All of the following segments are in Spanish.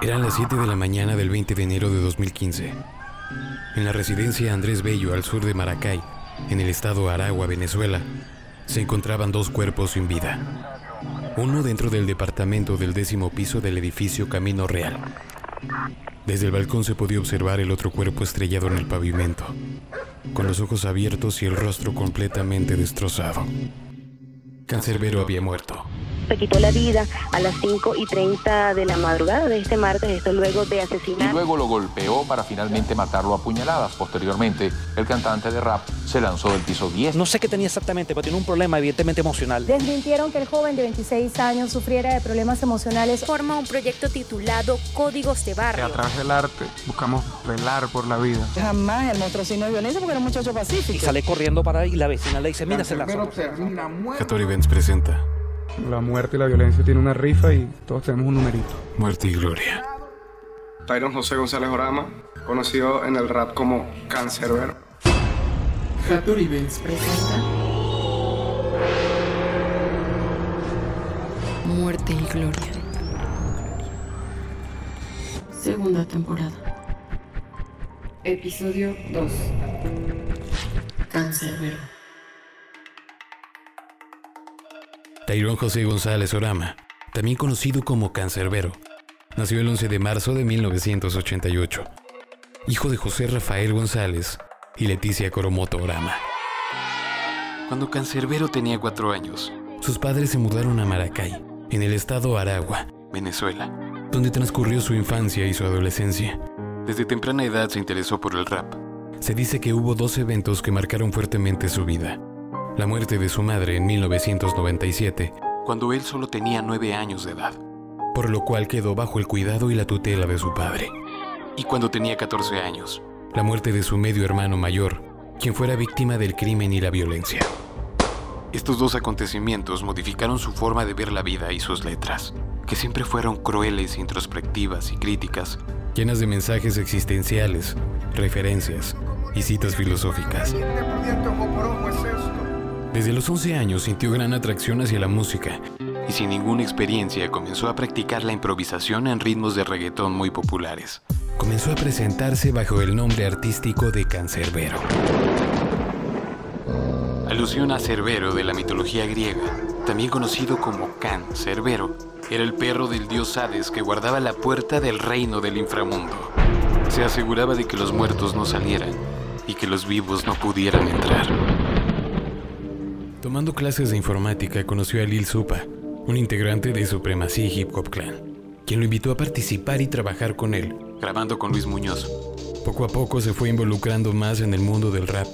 Eran las 7 de la mañana del 20 de enero de 2015. En la residencia Andrés Bello, al sur de Maracay, en el estado Aragua, Venezuela, se encontraban dos cuerpos sin vida. Uno dentro del departamento del décimo piso del edificio Camino Real. Desde el balcón se podía observar el otro cuerpo estrellado en el pavimento, con los ojos abiertos y el rostro completamente destrozado. Cancerbero había muerto se quitó la vida a las 5 y 30 de la madrugada de este martes, esto luego de asesinar. Y luego lo golpeó para finalmente matarlo a puñaladas. Posteriormente, el cantante de rap se lanzó del piso 10. No sé qué tenía exactamente, pero tiene un problema evidentemente emocional. Desmintieron que el joven de 26 años sufriera de problemas emocionales. Forma un proyecto titulado Códigos de Barrio. A través del arte buscamos velar por la vida. Jamás el monstruo de violencia porque era un muchacho pacífico. Y sale corriendo para ahí y la vecina le dice, mira, se lanzó. Catori Benz presenta la muerte y la violencia tiene una rifa y todos tenemos un numerito. Muerte y gloria. Tyron José González Orama, conocido en el rap como Cancerbero. Hattori Benz presenta Muerte y Gloria. Segunda temporada. Episodio 2. Cancerbero. Tairón José González Orama, también conocido como Cancerbero, nació el 11 de marzo de 1988, hijo de José Rafael González y Leticia Coromoto Orama. Cuando Cancerbero tenía cuatro años, sus padres se mudaron a Maracay, en el estado Aragua, Venezuela, donde transcurrió su infancia y su adolescencia. Desde temprana edad se interesó por el rap. Se dice que hubo dos eventos que marcaron fuertemente su vida la muerte de su madre en 1997, cuando él solo tenía nueve años de edad, por lo cual quedó bajo el cuidado y la tutela de su padre. Y cuando tenía 14 años, la muerte de su medio hermano mayor, quien fuera víctima del crimen y la violencia. Estos dos acontecimientos modificaron su forma de ver la vida y sus letras, que siempre fueron crueles, introspectivas y críticas, llenas de mensajes existenciales, referencias y citas filosóficas. Desde los 11 años sintió gran atracción hacia la música y sin ninguna experiencia comenzó a practicar la improvisación en ritmos de reggaetón muy populares. Comenzó a presentarse bajo el nombre artístico de Cancerbero. Alusión a Cerbero de la mitología griega, también conocido como Can Cerbero, era el perro del dios Hades que guardaba la puerta del reino del inframundo. Se aseguraba de que los muertos no salieran y que los vivos no pudieran entrar. Tomando clases de informática, conoció a Lil Supa, un integrante de Supremacy Hip Hop Clan, quien lo invitó a participar y trabajar con él, grabando con Luis Muñoz. Poco a poco se fue involucrando más en el mundo del rap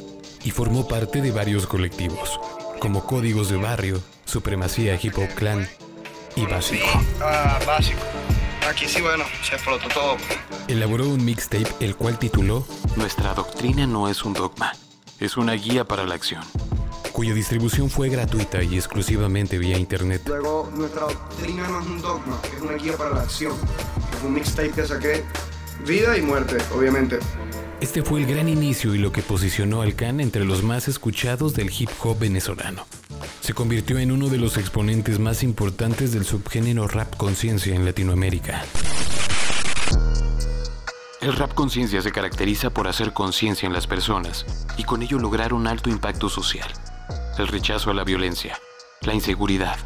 y formó parte de varios colectivos, como Códigos de Barrio, Supremacía Hip Hop Clan y Básico. Ah, básico. Aquí sí, bueno, se explotó todo. Elaboró un mixtape el cual tituló Nuestra doctrina no es un dogma, es una guía para la acción cuya distribución fue gratuita y exclusivamente vía internet. Luego, nuestra doctrina no es un dogma, es una guía para la acción. Es un mixtape que saqué, vida y muerte, obviamente. Este fue el gran inicio y lo que posicionó al Can entre los más escuchados del hip hop venezolano. Se convirtió en uno de los exponentes más importantes del subgénero rap conciencia en Latinoamérica. El rap conciencia se caracteriza por hacer conciencia en las personas y con ello lograr un alto impacto social el rechazo a la violencia, la inseguridad,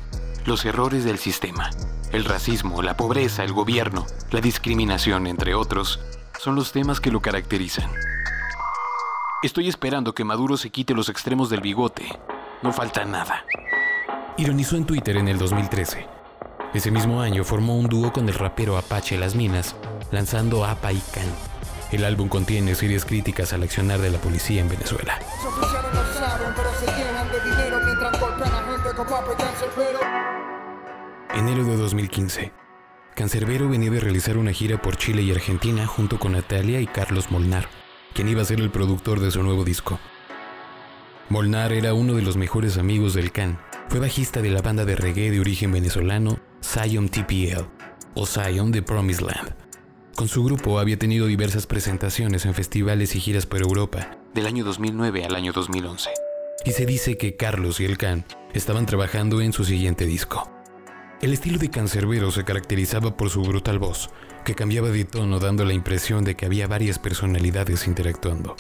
los errores del sistema, el racismo, la pobreza, el gobierno, la discriminación, entre otros, son los temas que lo caracterizan. Estoy esperando que Maduro se quite los extremos del bigote. No falta nada. Ironizó en Twitter en el 2013. Ese mismo año formó un dúo con el rapero Apache Las Minas, lanzando Apa y Can. El álbum contiene serias críticas al accionar de la policía en Venezuela. Enero de 2015. Cancerbero venía de realizar una gira por Chile y Argentina junto con Natalia y Carlos Molnar, quien iba a ser el productor de su nuevo disco. Molnar era uno de los mejores amigos del Can. Fue bajista de la banda de reggae de origen venezolano Zion TPL o Zion The Promised Land. Con su grupo había tenido diversas presentaciones en festivales y giras por Europa, del año 2009 al año 2011 y se dice que Carlos y el Can estaban trabajando en su siguiente disco. El estilo de Cancerbero se caracterizaba por su brutal voz, que cambiaba de tono dando la impresión de que había varias personalidades interactuando.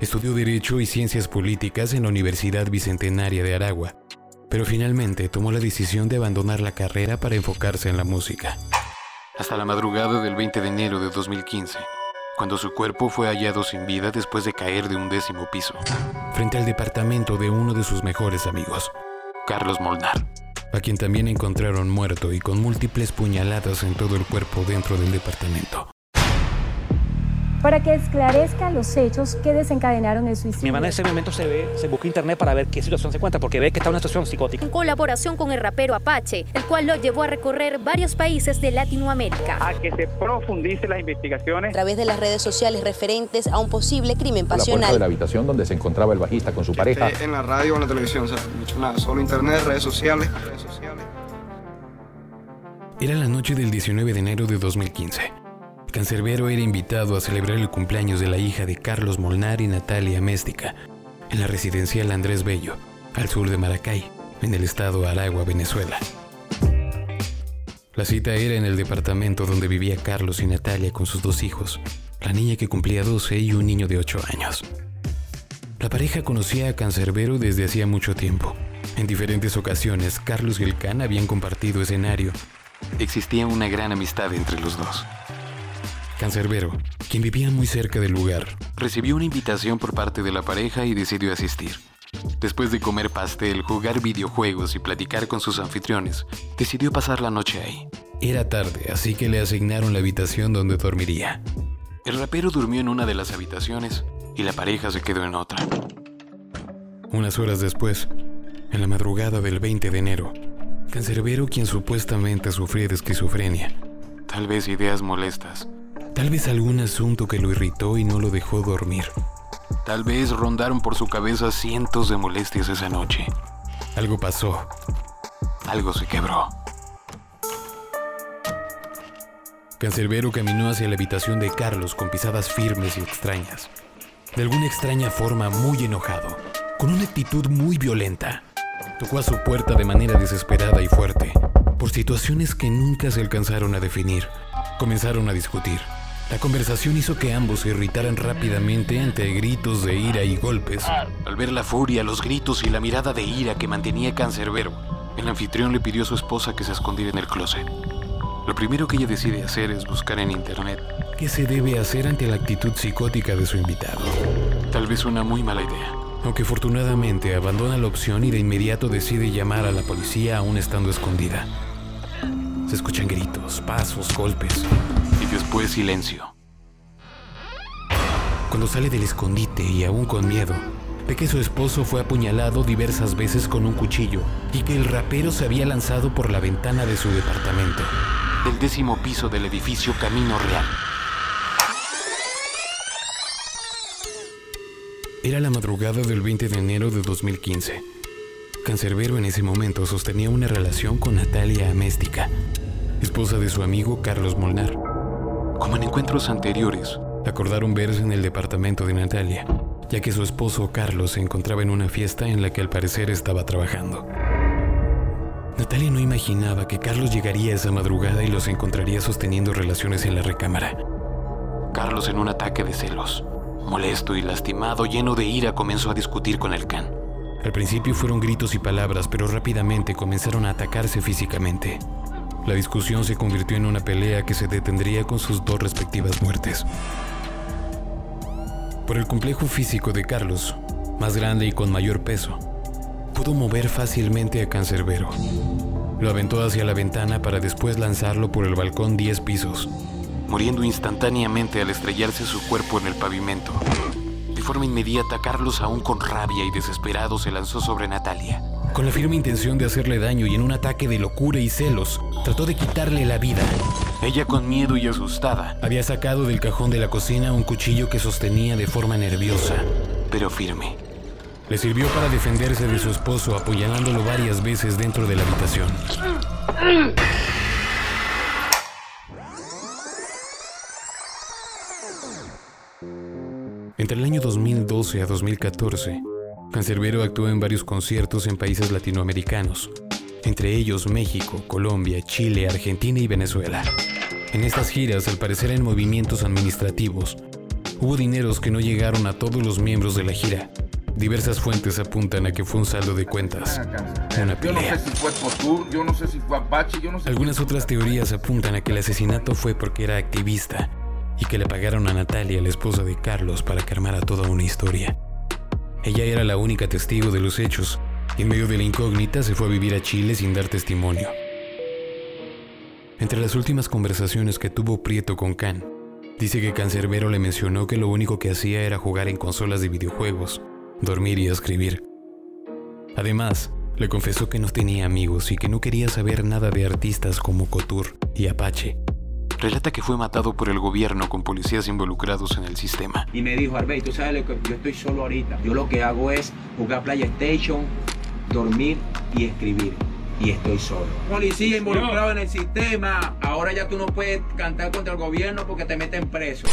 Estudió Derecho y Ciencias Políticas en la Universidad Bicentenaria de Aragua, pero finalmente tomó la decisión de abandonar la carrera para enfocarse en la música. Hasta la madrugada del 20 de enero de 2015, cuando su cuerpo fue hallado sin vida después de caer de un décimo piso, frente al departamento de uno de sus mejores amigos, Carlos Molnar, a quien también encontraron muerto y con múltiples puñaladas en todo el cuerpo dentro del departamento. Para que esclarezca los hechos que desencadenaron el suicidio. Mi hermana en ese momento se ve, se busca internet para ver qué situación se encuentra, porque ve que está en una situación psicótica. En colaboración con el rapero Apache, el cual lo llevó a recorrer varios países de Latinoamérica. A que se profundice las investigaciones. A través de las redes sociales referentes a un posible crimen La pasional. puerta de la habitación donde se encontraba el bajista con su pareja. En la radio o en la televisión, o sea, hecho nada, solo internet, redes sociales. redes sociales. Era la noche del 19 de enero de 2015. Cancerbero era invitado a celebrar el cumpleaños de la hija de Carlos Molnar y Natalia Méstica en la residencial Andrés Bello, al sur de Maracay, en el estado Aragua, Venezuela. La cita era en el departamento donde vivía Carlos y Natalia con sus dos hijos, la niña que cumplía 12 y un niño de 8 años. La pareja conocía a Cancerbero desde hacía mucho tiempo. En diferentes ocasiones, Carlos y el Can habían compartido escenario. Existía una gran amistad entre los dos. Cancerbero, quien vivía muy cerca del lugar, recibió una invitación por parte de la pareja y decidió asistir. Después de comer pastel, jugar videojuegos y platicar con sus anfitriones, decidió pasar la noche ahí. Era tarde, así que le asignaron la habitación donde dormiría. El rapero durmió en una de las habitaciones y la pareja se quedó en otra. Unas horas después, en la madrugada del 20 de enero, Cancerbero, quien supuestamente sufría de esquizofrenia, tal vez ideas molestas, tal vez algún asunto que lo irritó y no lo dejó dormir, tal vez rondaron por su cabeza cientos de molestias esa noche. Algo pasó, algo se quebró. Cancerbero caminó hacia la habitación de Carlos con pisadas firmes y extrañas. De alguna extraña forma muy enojado, con una actitud muy violenta. Tocó a su puerta de manera desesperada y fuerte. Por situaciones que nunca se alcanzaron a definir, comenzaron a discutir. La conversación hizo que ambos se irritaran rápidamente ante gritos de ira y golpes. Al ver la furia, los gritos y la mirada de ira que mantenía Cancerbero, el anfitrión le pidió a su esposa que se escondiera en el closet. Lo primero que ella decide hacer es buscar en internet qué se debe hacer ante la actitud psicótica de su invitado. Tal vez una muy mala idea, aunque afortunadamente abandona la opción y de inmediato decide llamar a la policía aún estando escondida. Se escuchan gritos, pasos, golpes después silencio. Cuando sale del escondite y aún con miedo, ve que su esposo fue apuñalado diversas veces con un cuchillo y que el rapero se había lanzado por la ventana de su departamento, del décimo piso del edificio Camino Real. Era la madrugada del 20 de enero de 2015. Cancerbero en ese momento sostenía una relación con Natalia Améstica, esposa de su amigo Carlos Molnar. Como en encuentros anteriores, acordaron verse en el departamento de Natalia, ya que su esposo Carlos se encontraba en una fiesta en la que al parecer estaba trabajando. Natalia no imaginaba que Carlos llegaría esa madrugada y los encontraría sosteniendo relaciones en la recámara. Carlos en un ataque de celos, molesto y lastimado, lleno de ira, comenzó a discutir con el can. Al principio fueron gritos y palabras, pero rápidamente comenzaron a atacarse físicamente. La discusión se convirtió en una pelea que se detendría con sus dos respectivas muertes. Por el complejo físico de Carlos, más grande y con mayor peso, pudo mover fácilmente a Cancerbero. Lo aventó hacia la ventana para después lanzarlo por el balcón 10 pisos, muriendo instantáneamente al estrellarse su cuerpo en el pavimento. De forma inmediata, Carlos, aún con rabia y desesperado, se lanzó sobre Natalia. Con la firme intención de hacerle daño y en un ataque de locura y celos, trató de quitarle la vida. Ella, con miedo y asustada, había sacado del cajón de la cocina un cuchillo que sostenía de forma nerviosa, pero firme. Le sirvió para defenderse de su esposo apuñalándolo varias veces dentro de la habitación. Entre el año 2012 a 2014, Cancerbero actuó en varios conciertos en países latinoamericanos, entre ellos México, Colombia, Chile, Argentina y Venezuela. En estas giras, al parecer en movimientos administrativos, hubo dineros que no llegaron a todos los miembros de la gira. Diversas fuentes apuntan a que fue un saldo de cuentas, una pelea. Algunas otras teorías apuntan a que el asesinato fue porque era activista y que le pagaron a Natalia, la esposa de Carlos, para que armara toda una historia. Ella era la única testigo de los hechos y en medio de la incógnita se fue a vivir a Chile sin dar testimonio. Entre las últimas conversaciones que tuvo Prieto con Can, dice que Cancerbero le mencionó que lo único que hacía era jugar en consolas de videojuegos, dormir y escribir. Además, le confesó que no tenía amigos y que no quería saber nada de artistas como Couture y Apache. Relata que fue matado por el gobierno con policías involucrados en el sistema. Y me dijo, Arbey, tú sabes lo que yo estoy solo ahorita. Yo lo que hago es jugar PlayStation, dormir y escribir. Y estoy solo. Policía involucrado en el sistema. Ahora ya tú no puedes cantar contra el gobierno porque te meten preso.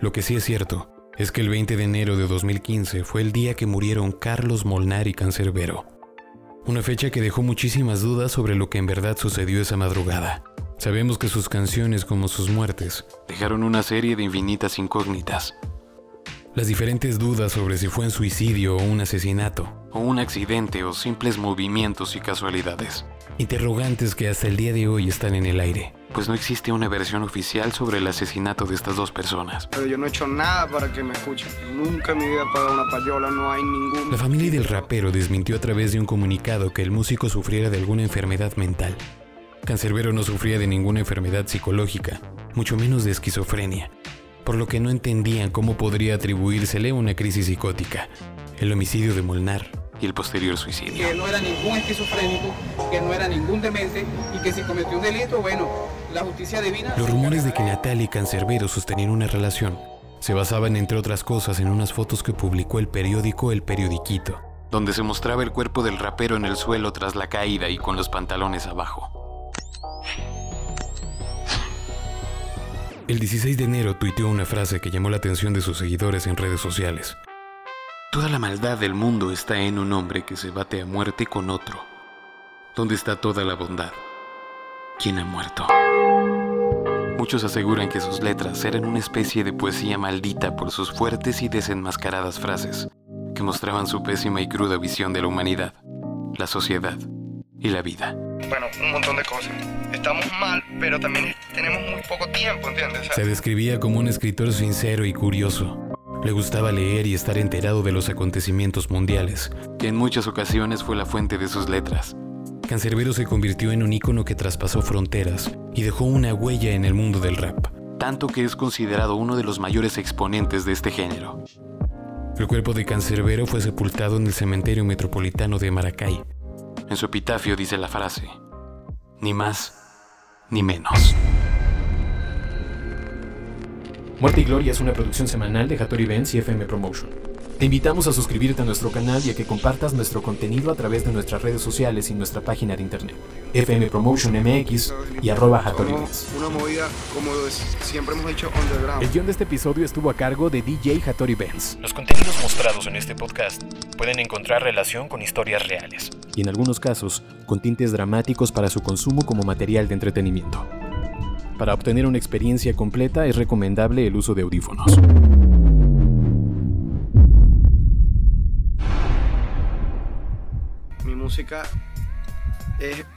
Lo que sí es cierto es que el 20 de enero de 2015 fue el día que murieron Carlos Molnar y Cancerbero. Una fecha que dejó muchísimas dudas sobre lo que en verdad sucedió esa madrugada. Sabemos que sus canciones como sus muertes dejaron una serie de infinitas incógnitas. Las diferentes dudas sobre si fue un suicidio o un asesinato, o un accidente o simples movimientos y casualidades. Interrogantes que hasta el día de hoy están en el aire, pues no existe una versión oficial sobre el asesinato de estas dos personas. Pero yo no he hecho nada para que me escuchen. Nunca en mi vida he pagado una payola, no hay ningún... La familia del rapero desmintió a través de un comunicado que el músico sufriera de alguna enfermedad mental. Cancerbero no sufría de ninguna enfermedad psicológica, mucho menos de esquizofrenia, por lo que no entendían cómo podría atribuírsele una crisis psicótica, el homicidio de Molnar y el posterior suicidio. Que no era ningún esquizofrénico, que no era ningún demente y que si cometió un delito, bueno, la justicia divina... Los rumores de que Natalia y Cancerbero sostenían una relación se basaban entre otras cosas en unas fotos que publicó el periódico El Periodiquito, donde se mostraba el cuerpo del rapero en el suelo tras la caída y con los pantalones abajo. El 16 de enero tuiteó una frase que llamó la atención de sus seguidores en redes sociales. Toda la maldad del mundo está en un hombre que se bate a muerte con otro. ¿Dónde está toda la bondad? ¿Quién ha muerto? Muchos aseguran que sus letras eran una especie de poesía maldita por sus fuertes y desenmascaradas frases, que mostraban su pésima y cruda visión de la humanidad, la sociedad y la vida. Bueno, un montón de cosas. Estamos mal, pero también tenemos muy poco tiempo, ¿entiendes? O sea, Se describía como un escritor sincero y curioso. Le gustaba leer y estar enterado de los acontecimientos mundiales, que en muchas ocasiones fue la fuente de sus letras. Cancerbero se convirtió en un ícono que traspasó fronteras y dejó una huella en el mundo del rap, tanto que es considerado uno de los mayores exponentes de este género. El cuerpo de Cancerbero fue sepultado en el cementerio metropolitano de Maracay. En su epitafio dice la frase, ni más ni menos. Muerte y Gloria es una producción semanal de Hattori Events y FM Promotion. Te invitamos a suscribirte a nuestro canal y a que compartas nuestro contenido a través de nuestras redes sociales y nuestra página de internet, FM Promotion MX y arroba Hattori Events. una movida, como es- siempre hemos dicho, underground. El guion de este episodio estuvo a cargo de DJ Hattori Benz. Los contenidos mostrados en este podcast pueden encontrar relación con historias reales. Y en algunos casos con tintes dramáticos para su consumo como material de entretenimiento. Para obtener una experiencia completa es recomendable el uso de audífonos. Mi música es